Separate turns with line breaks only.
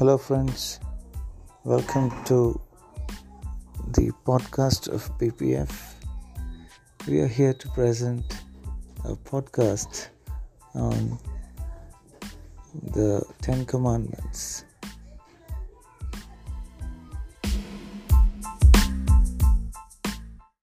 Hello, friends. Welcome to the podcast of PPF. We are here to present a podcast on the Ten Commandments.